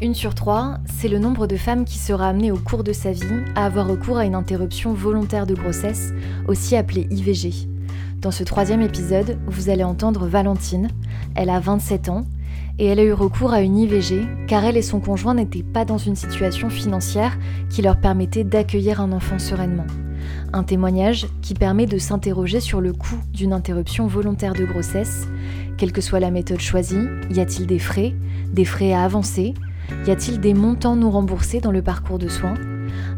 Une sur trois, c'est le nombre de femmes qui sera amenée au cours de sa vie à avoir recours à une interruption volontaire de grossesse, aussi appelée IVG. Dans ce troisième épisode, vous allez entendre Valentine. Elle a 27 ans et elle a eu recours à une IVG car elle et son conjoint n'étaient pas dans une situation financière qui leur permettait d'accueillir un enfant sereinement. Un témoignage qui permet de s'interroger sur le coût d'une interruption volontaire de grossesse. Quelle que soit la méthode choisie, y a-t-il des frais, des frais à avancer y a-t-il des montants non remboursés dans le parcours de soins?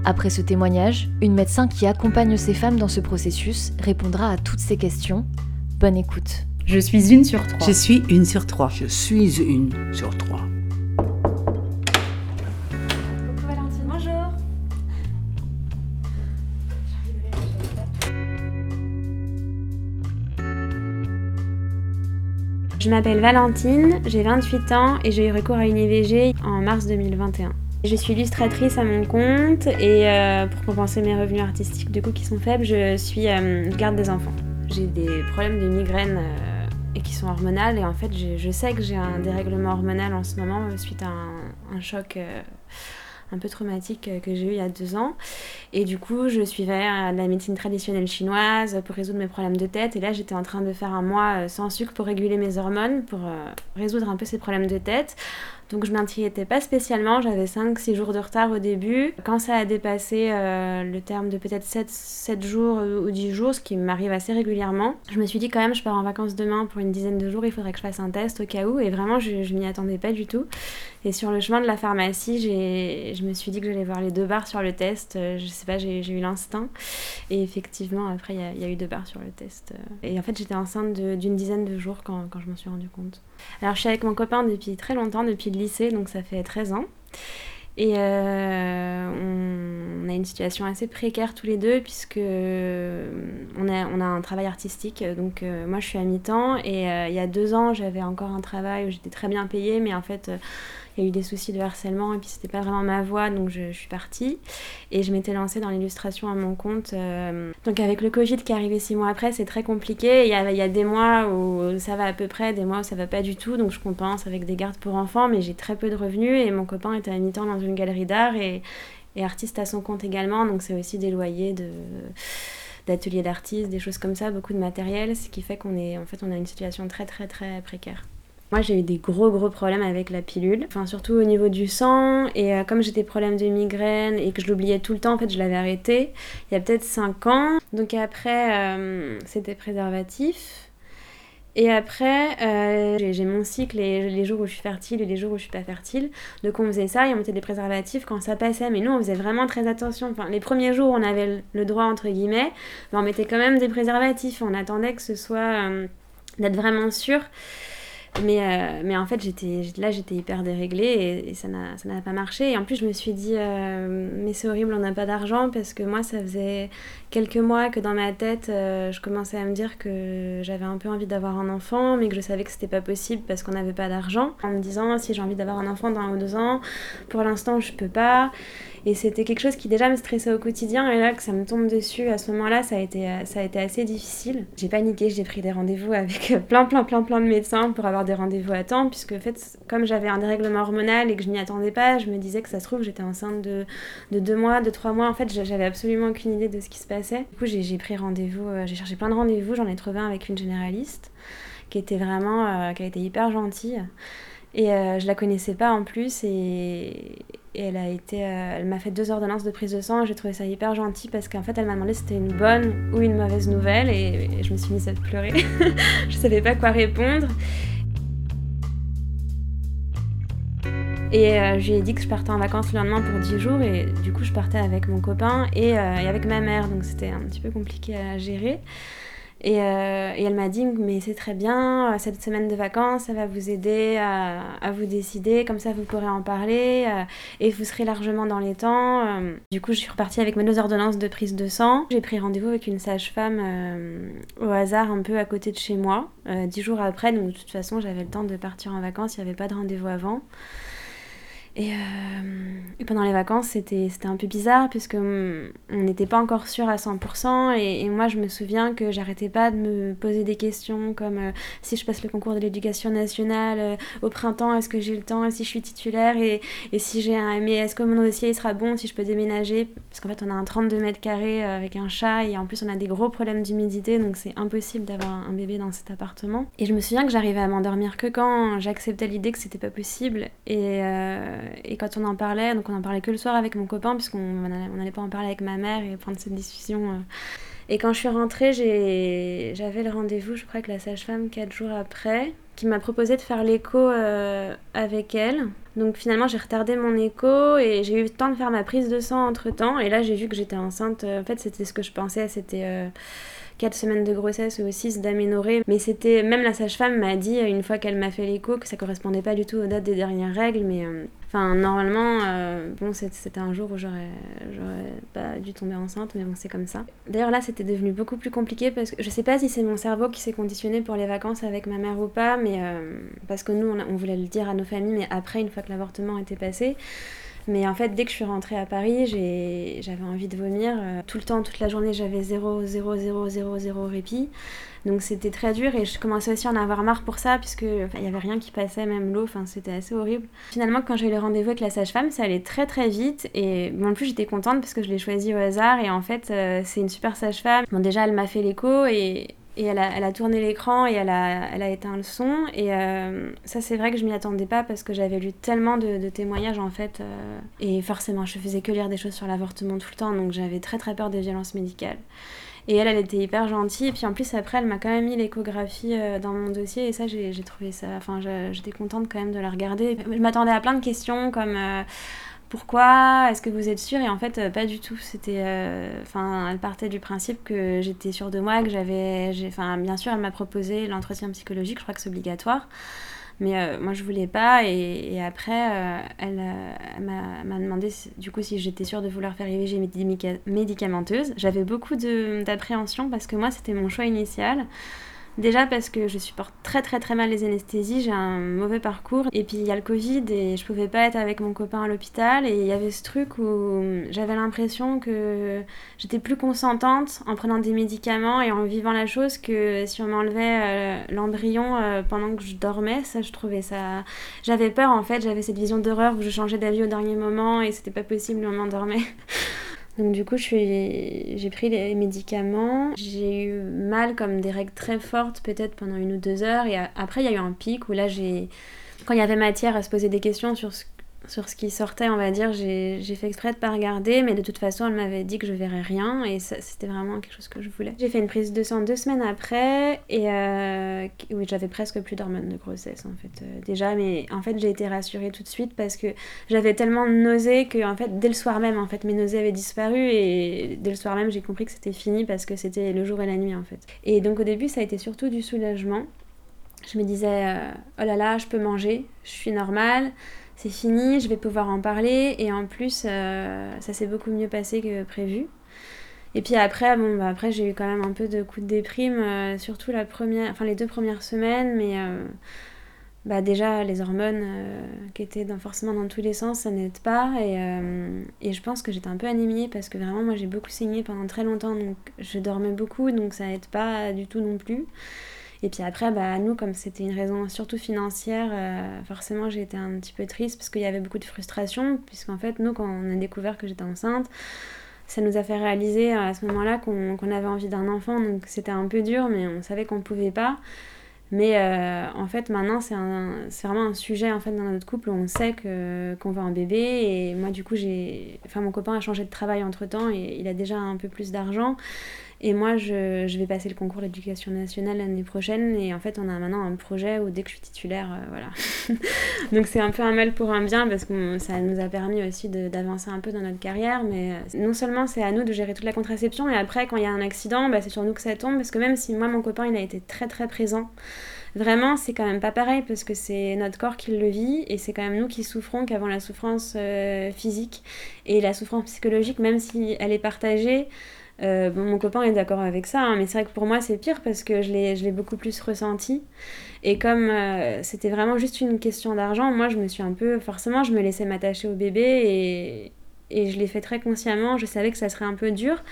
Après ce témoignage, une médecin qui accompagne ces femmes dans ce processus répondra à toutes ces questions. Bonne écoute. Je suis une sur trois. Je suis une sur trois. Je suis une sur trois. Je m'appelle Valentine, j'ai 28 ans et j'ai eu recours à une IVG en mars 2021. Je suis illustratrice à mon compte et euh, pour compenser mes revenus artistiques du coup qui sont faibles, je suis euh, garde des enfants. J'ai des problèmes de migraine euh, et qui sont hormonales et en fait je, sais que j'ai un dérèglement hormonal en ce moment suite à un, un choc un peu traumatique euh, que j'ai eu il y a deux ans. Et du coup, je suivais euh, la médecine traditionnelle chinoise pour résoudre mes problèmes de tête. Et là, j'étais en train de faire un mois euh, sans sucre pour réguler mes hormones, pour résoudre un peu ces problèmes de tête. Donc je m'inquiétais pas spécialement, j'avais 5-6 jours de retard au début. Quand ça a dépassé euh, le terme de peut-être 7, 7 jours ou 10 jours, ce qui m'arrive assez régulièrement, je me suis dit quand même je pars en vacances demain pour une dizaine de jours, il faudrait que je fasse un test au cas où. Et vraiment je, je m'y attendais pas du tout. Et sur le chemin de la pharmacie, je me suis dit que j'allais voir les deux barres sur le test. Euh, je sais pas, j'ai eu l'instinct. Et effectivement, après, il y, a eu deux barres sur le test. Et en fait, j'étais enceinte d'une dizaine de jours quand, quand je m'en suis rendu compte. Alors, je suis avec mon copain depuis très longtemps, depuis le lycée, donc ça fait 13 ans. Et euh, on, a une situation assez précaire tous les deux, puisque on a, on a un travail artistique. Donc, euh, moi, je suis à mi-temps. Et euh, il y a deux ans, j'avais encore un travail où j'étais très bien payée, mais en fait il eu des soucis de harcèlement et puis c'était pas vraiment ma voie donc je, suis partie et je m'étais lancée dans l'illustration à mon compte euh, donc avec le Covid qui est arrivé six mois après c'est très compliqué il y, a, il y a des mois où ça va à peu près des mois où ça va pas du tout donc je compense avec des gardes pour enfants mais j'ai très peu de revenus et mon copain était à mi-temps dans une galerie d'art et, et artiste à son compte également donc c'est aussi des loyers de d'ateliers d'artistes, des choses comme ça, beaucoup de matériel, ce qui fait qu'on est en fait on a une situation très très très précaire. Moi, j'ai eu des gros gros problèmes avec la pilule, enfin surtout au niveau du sang. Et euh, comme j'ai des problèmes de migraine et que je l'oubliais tout le temps, en fait, je l'avais arrêté il y a peut-être 5 ans. Donc après, euh, c'était préservatif. Et après, euh, j'ai mon cycle les jours où je suis fertile et les jours où je suis pas fertile. Donc on faisait ça et on mettait des préservatifs quand ça passait. Mais nous, on faisait vraiment très attention. Enfin, les premiers jours, on avait le droit entre guillemets, on mettait quand même des préservatifs. On attendait que ce soit d'être vraiment sûr. Mais, euh, mais en fait, j'étais, là, j'étais hyper déréglée et, ça, n'a, ça n'a pas marché. Et en plus, je me suis dit, euh, mais c'est horrible, on n'a pas d'argent parce que moi, ça faisait quelques mois que dans ma tête, euh, je commençais à me dire que j'avais un peu envie d'avoir un enfant, mais que je savais que c'était pas possible parce qu'on n'avait pas d'argent. En me disant, si j'ai envie d'avoir un enfant dans un ou deux ans, pour l'instant, je peux pas. Et c'était quelque chose qui déjà me stressait au quotidien. Et là, que ça me tombe dessus, à ce moment-là, ça a été, ça a été assez difficile. J'ai paniqué, j'ai pris des rendez-vous avec plein, plein, plein, plein de médecins pour avoir des rendez-vous à temps. Puisque, en fait, comme j'avais un dérèglement hormonal et que je n'y attendais pas, je me disais que ça se trouve, j'étais enceinte de, de deux mois, de trois mois. En fait, j'avais absolument aucune idée de ce qui se passait. Du coup, j'ai pris rendez-vous, euh, j'ai cherché plein de rendez-vous. J'en ai trouvé un avec une généraliste qui était vraiment, euh, qui a été hyper gentille. Et euh, je la connaissais pas en plus et, et elle a été, euh, elle m'a fait deux ordonnances de prise de sang. J'ai trouvé ça hyper gentil parce qu'en fait, elle m'a demandé si c'était une bonne ou une mauvaise nouvelle et, je me suis mise à pleurer. je savais pas quoi répondre. Et euh, je lui ai dit que je partais en vacances le lendemain pour 10 jours et du coup je partais avec mon copain et, euh, et avec ma mère donc c'était un petit peu compliqué à gérer. Euh, et, elle m'a dit, mais c'est très bien, euh, cette semaine de vacances, ça va vous aider à, vous décider, comme ça vous pourrez en parler, euh, et vous serez largement dans les temps. Du coup, je suis repartie avec mes deux ordonnances de prise de sang. J'ai pris rendez-vous avec une sage-femme au hasard, un peu à côté de chez moi, dix jours après, donc de toute façon, j'avais le temps de partir en vacances, il n'y avait pas de rendez-vous avant. Et, pendant les vacances, c'était un peu bizarre puisque on n'était pas encore sûr à 100%. Et, moi, je me souviens que j'arrêtais pas de me poser des questions comme si je passe le concours de l'éducation nationale au printemps, est-ce que j'ai le temps, si je suis titulaire, et, et si j'ai un. Mais est-ce que mon dossier sera bon, si je peux déménager? Parce qu'en fait, on a un 32 mètres carrés avec un chat et en plus, on a des gros problèmes d'humidité, donc c'est impossible d'avoir un bébé dans cet appartement. Et je me souviens que j'arrivais à m'endormir que quand j'acceptais l'idée que c'était pas possible. Et, et quand on en parlait, donc on en parlait que le soir avec mon copain, puisqu'on n'allait pas en parler avec ma mère et prendre cette discussion. Euh. Et quand je suis rentrée, j'avais le rendez-vous, je crois, avec la sage-femme quatre jours après, qui m'a proposé de faire l'écho euh, avec elle. Donc finalement, j'ai retardé mon écho et j'ai eu le temps de faire ma prise de sang entre temps. Et là, j'ai vu que j'étais enceinte. En fait, c'était ce que je pensais. C'était. Euh, 4 semaines de grossesse ou 6 d'aménorrhée. Mais c'était, même la sage-femme m'a dit une fois qu'elle m'a fait l'écho que ça correspondait pas du tout aux dates des dernières règles. Mais euh, enfin, normalement, euh, bon, c'était un jour où j'aurais, pas dû tomber enceinte, mais bon, c'est comme ça. D'ailleurs, là, c'était devenu beaucoup plus compliqué parce que je sais pas si c'est mon cerveau qui s'est conditionné pour les vacances avec ma mère ou pas, mais euh, parce que nous, on voulait le dire à nos familles, mais après, une fois que l'avortement était passé. Mais en fait, dès que je suis rentrée à Paris, j'avais envie de vomir. Euh, tout le temps, toute la journée, j'avais 0, 0, 0, 0, 0 répit. Donc c'était très dur et je commençais aussi à en avoir marre pour ça, puisque il n'y avait rien qui passait, même l'eau, enfin, c'était assez horrible. Finalement, quand j'ai eu le rendez-vous avec la sage-femme, ça allait très très vite. Et bon, en plus, j'étais contente parce que je l'ai choisie au hasard. Et en fait, euh, c'est une super sage-femme. Bon, déjà, elle m'a fait l'écho et et elle a, elle a tourné l'écran et elle a, elle a, éteint le son. Et euh, ça, c'est vrai que je m'y attendais pas parce que j'avais lu tellement de, témoignages en fait. Euh, et forcément, je faisais que lire des choses sur l'avortement tout le temps, donc j'avais très très peur des violences médicales. Et elle, elle était hyper gentille. Et puis en plus, après, elle m'a quand même mis l'échographie euh, dans mon dossier. Et ça, j'ai trouvé ça. Enfin, j'étais contente quand même de la regarder. Je m'attendais à plein de questions comme pourquoi Est-ce que vous êtes sûre Et en fait, euh, pas du tout. C'était, euh, enfin, elle partait du principe que j'étais sûre de moi, que j'avais, enfin, bien sûr, elle m'a proposé l'entretien psychologique. Je crois que c'est obligatoire. Mais euh, moi, je voulais pas. Et, après, elle, m'a demandé du coup si j'étais sûre de vouloir faire IVG médicamenteuse. J'avais beaucoup d'appréhension parce que moi, c'était mon choix initial. Déjà parce que je supporte très très très mal les anesthésies, j'ai un mauvais parcours. Et puis il y a le Covid et je pouvais pas être avec mon copain à l'hôpital. Et il y avait ce truc où j'avais l'impression que j'étais plus consentante en prenant des médicaments et en vivant la chose que si on m'enlevait euh, l'embryon euh, pendant que je dormais. Ça, je trouvais ça. J'avais peur en fait, j'avais cette vision d'horreur où je changeais d'avis au dernier moment et c'était pas possible, on m'endormait. Donc du coup, j'ai pris les médicaments. J'ai eu mal comme des règles très fortes, peut-être pendant une ou deux heures. Et après, il y a eu un pic où là, j'ai... Quand il y avait matière à se poser des questions sur ce sur ce qui sortait, on va dire, j'ai fait exprès de pas regarder, mais de toute façon, elle m'avait dit que je verrais rien et c'était vraiment quelque chose que je voulais. J'ai fait une prise de sang deux semaines après et euh, oui, j'avais presque plus d'hormones de grossesse en fait euh, déjà, mais en fait j'ai été rassurée tout de suite parce que j'avais tellement de nausées que en fait dès le soir même en fait mes nausées avaient disparu et dès le soir même j'ai compris que c'était fini parce que c'était le jour et la nuit en fait. Et donc au début ça a été surtout du soulagement. Je me disais euh, oh là là je peux manger, je suis normale c'est fini, je vais pouvoir en parler et en plus euh, ça s'est beaucoup mieux passé que prévu. Et puis après, bon, bah après j'ai eu quand même un peu de coups de déprime, euh, surtout la première, enfin les deux premières semaines, mais euh, bah déjà les hormones qui étaient dans, forcément dans tous les sens, ça n'aide pas et, et, je pense que j'étais un peu anémiée parce que vraiment moi j'ai beaucoup saigné pendant très longtemps, donc je dormais beaucoup, donc ça n'aide pas du tout non plus. Et puis après, bah, nous, comme c'était une raison surtout financière, euh, forcément j'ai été un petit peu triste parce qu'il y avait beaucoup de frustration, puisqu'en fait, nous, quand on a découvert que j'étais enceinte, ça nous a fait réaliser à ce moment-là qu'on avait envie d'un enfant, donc c'était un peu dur, mais on savait qu'on ne pouvait pas. Mais euh, en fait, maintenant, c'est vraiment un sujet en fait, dans notre couple où on sait qu'on veut un bébé. Et moi, du coup, j'ai. Enfin, mon copain a changé de travail entre temps et il a déjà un peu plus d'argent. Et moi, je, je, vais passer le concours d'éducation nationale l'année prochaine. Et en fait, on a maintenant un projet où dès que je suis titulaire, euh, voilà. Donc c'est un peu un mal pour un bien parce que ça nous a permis aussi d'avancer un peu dans notre carrière. Mais euh, non seulement c'est à nous de gérer toute la contraception, et après, quand il y a un accident, bah, c'est sur nous que ça tombe. Parce que même si moi, mon copain, il a été très très présent. Vraiment, c'est quand même pas pareil parce que c'est notre corps qui le vit et c'est quand même nous qui souffrons qu'avant la souffrance euh, physique et la souffrance psychologique, même si elle est partagée, Euh, mon copain est d'accord avec ça, hein, mais c'est vrai que pour moi c'est pire parce que je l'ai beaucoup plus ressenti. Et comme euh, c'était vraiment juste une question d'argent, moi je me suis un peu. Forcément, je me laissais m'attacher au bébé et, et je l'ai fait très consciemment. Je savais que ça serait un peu dur.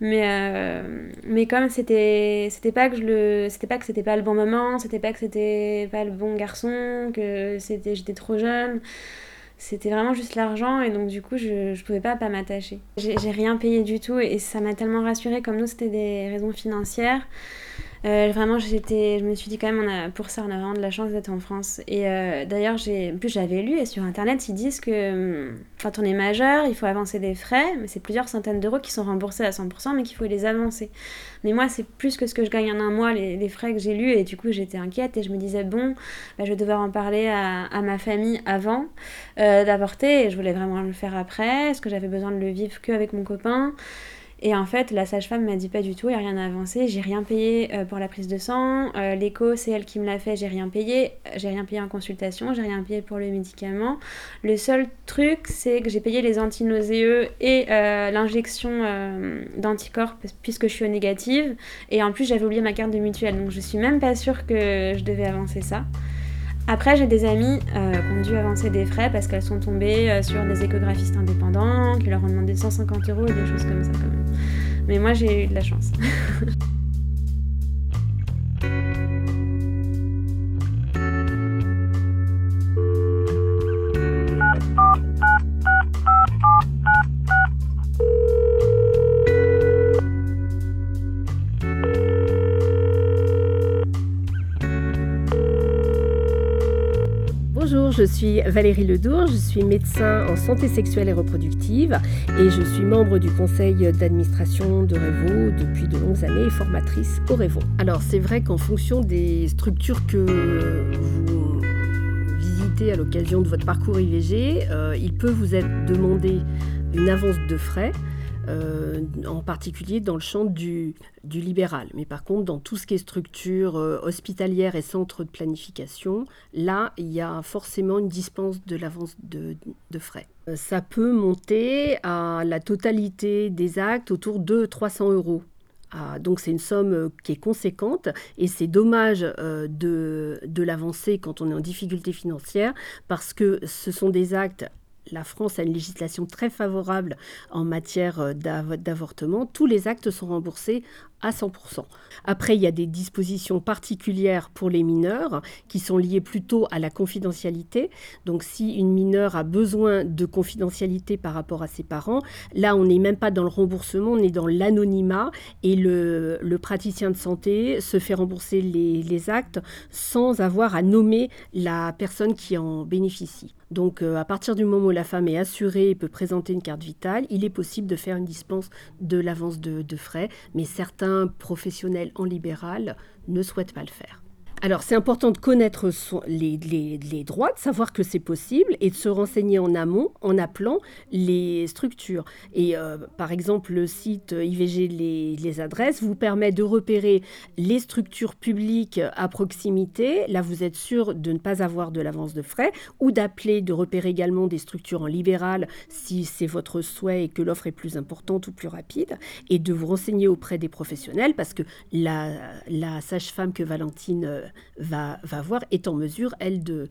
Mais, euh, mais comme c'était c'était pas que je le c'était pas que c'était pas le bon moment, c'était pas que c'était pas le bon garçon, que c'était j'étais trop jeune. C'était vraiment juste l'argent et donc du coup je, je pouvais pas pas m'attacher. J'ai rien payé du tout et ça m'a tellement rassurée comme nous c'était des raisons financières. Euh, vraiment, j'étais, je me suis dit quand même, on a, pour ça, on a vraiment de la chance d'être en France. Et euh, d'ailleurs, j'ai, plus j'avais lu et sur internet, ils disent que hum, quand on est majeur, il faut avancer des frais, mais c'est plusieurs centaines d'euros qui sont remboursés à 100%, mais qu'il faut les avancer. Mais moi, c'est plus que ce que je gagne en un mois, les, frais que j'ai lus, et du coup, j'étais inquiète et je me disais, bon, bah, je vais devoir en parler à, à ma famille avant euh, d'avorter, et je voulais vraiment le faire après. Est-ce que j'avais besoin de le vivre qu'avec mon copain? Et en fait, la sage-femme m'a dit pas du tout, il n'y a rien à avancer, j'ai rien payé euh, pour la prise de sang, euh, l'écho c'est elle qui me l'a fait, j'ai rien payé, j'ai rien payé en consultation, j'ai rien payé pour le médicament. Le seul truc c'est que j'ai payé les antinauséeux et euh, l'injection d'anticorps puisque je suis au négative, et en plus j'avais oublié ma carte de mutuelle, donc je suis même pas sûre que je devais avancer ça. Après, j'ai des amis euh, qui ont dû avancer des frais parce qu'elles sont tombées euh, sur des échographistes indépendants qui leur ont demandé 150 euros et des choses comme ça quand même. Mais moi, j'ai eu de la chance. je suis Valérie Ledour, je suis médecin en santé sexuelle et reproductive et je suis membre du conseil d'administration de Révo depuis de longues années et formatrice au Révo. Alors c'est vrai qu'en fonction des structures que vous visitez à l'occasion de votre parcours IVG, euh, il peut vous être demandé une avance de frais euh, en particulier dans le champ du, libéral. Mais par contre, dans tout ce qui est structure euh, hospitalière et centre de planification, là, il y a forcément une dispense de l'avance de, frais. Euh, ça peut monter à la totalité des actes autour de 300 euros. Ah, donc c'est une somme qui est conséquente et c'est dommage de, de l'avancer quand on est en difficulté financière parce que ce sont des actes la France a une législation très favorable en matière euh, d'avortement. Tous les actes sont remboursés à 100%. Après, il y a des dispositions particulières pour les mineurs qui sont liées plutôt à la confidentialité. Donc si une mineure a besoin de confidentialité par rapport à ses parents, là, on n'est même pas dans le remboursement, on est dans l'anonymat et le, praticien de santé se fait rembourser les, actes sans avoir à nommer la personne qui en bénéficie. Donc euh, à partir du moment où la femme est assurée et peut présenter une carte vitale, il est possible de faire une dispense de l'avance de, de frais, mais certains professionnels en libéral ne souhaitent pas le faire. Alors c'est important de connaître les, droits, de savoir que c'est possible et de se renseigner en amont en appelant les structures. Et euh, par exemple, le site IVG les, adresses vous permet de repérer les structures publiques à proximité. Là, vous êtes sûr de ne pas avoir de l'avance de frais ou d'appeler, de repérer également des structures en libéral si c'est votre souhait et que l'offre est plus importante ou plus rapide et de vous renseigner auprès des professionnels parce que la, sage-femme que Valentine euh, va, va voir est en mesure, elle, de,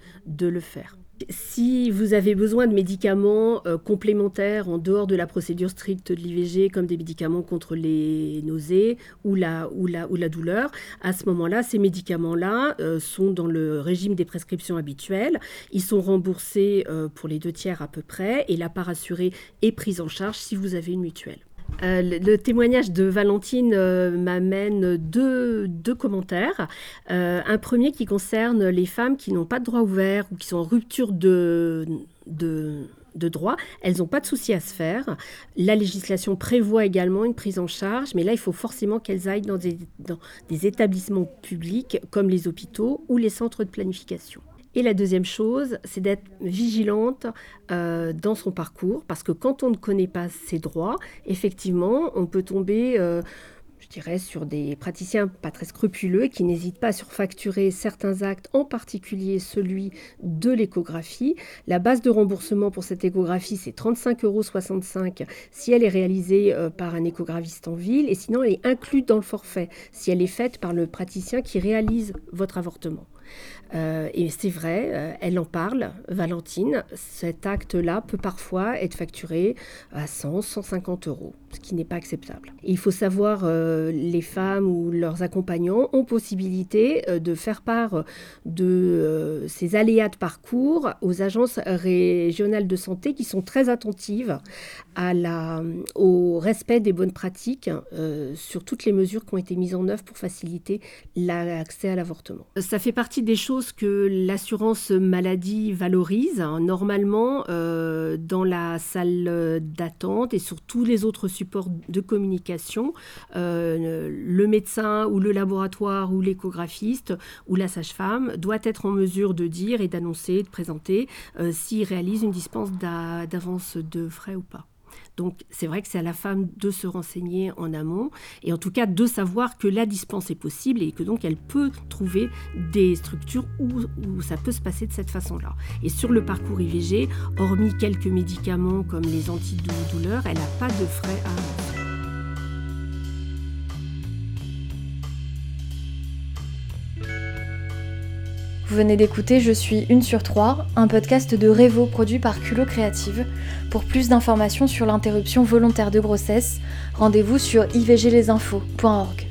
le faire. Si vous avez besoin de médicaments euh, complémentaires en dehors de la procédure stricte de l'IVG, comme des médicaments contre les nausées ou la, ou la, ou la douleur, à ce moment-là, ces médicaments-là euh, sont dans le régime des prescriptions habituelles. Ils sont remboursés euh, pour les deux tiers à peu près et la part assurée est prise en charge si vous avez une mutuelle. Euh, le, témoignage de Valentine euh, m'amène deux, commentaires. Euh, un premier qui concerne les femmes qui n'ont pas de droit ouvert ou qui sont en rupture de, de, droit. Elles n'ont pas de souci à se faire. La législation prévoit également une prise en charge, mais là, il faut forcément qu'elles aillent dans des établissements publics comme les hôpitaux ou les centres de planification. Et la deuxième chose, c'est d'être vigilante euh, dans son parcours, parce que quand on ne connaît pas ses droits, effectivement, on peut tomber... Euh, je dirais, sur des praticiens pas très scrupuleux qui n'hésitent pas à surfacturer certains actes, en particulier celui de l'échographie. La base de remboursement pour cette échographie, c'est 35,65 euros si elle est réalisée euh, par un échographiste en ville, et sinon elle est inclue dans le forfait si elle est faite par le praticien qui réalise votre avortement. Euh, et c'est vrai, euh, elle en parle, Valentine. Cet acte-là peut parfois être facturé à 100, 150 euros, ce qui n'est pas acceptable. il faut savoir, euh, les femmes ou leurs accompagnants ont possibilité de faire part de ces aléas de parcours aux agences régionales de santé qui sont très attentives au respect des bonnes pratiques sur toutes les mesures qui ont été mises en œuvre pour faciliter l'accès à l'avortement. Ça fait partie des choses que l'assurance maladie valorise. Normalement, euh, dans la salle d'attente et sur tous les autres supports de communication, euh, le médecin ou le laboratoire ou l'échographiste ou la sage-femme doit être en mesure de dire et d'annoncer, de présenter euh, s'il réalise une dispense d'avance de frais ou pas. Donc c'est vrai que c'est à la femme de se renseigner en amont et en tout cas de savoir que la dispense est possible et que donc elle peut trouver des structures où, ça peut se passer de cette façon-là. Et sur le parcours IVG, hormis quelques médicaments comme les antidouleurs, elle n'a pas de frais à Vous venez d'écouter Je suis une sur trois, un podcast de Revo produit par Culot Créative. Pour plus d'informations sur l'interruption volontaire de grossesse, rendez-vous sur ivglesinfos.org.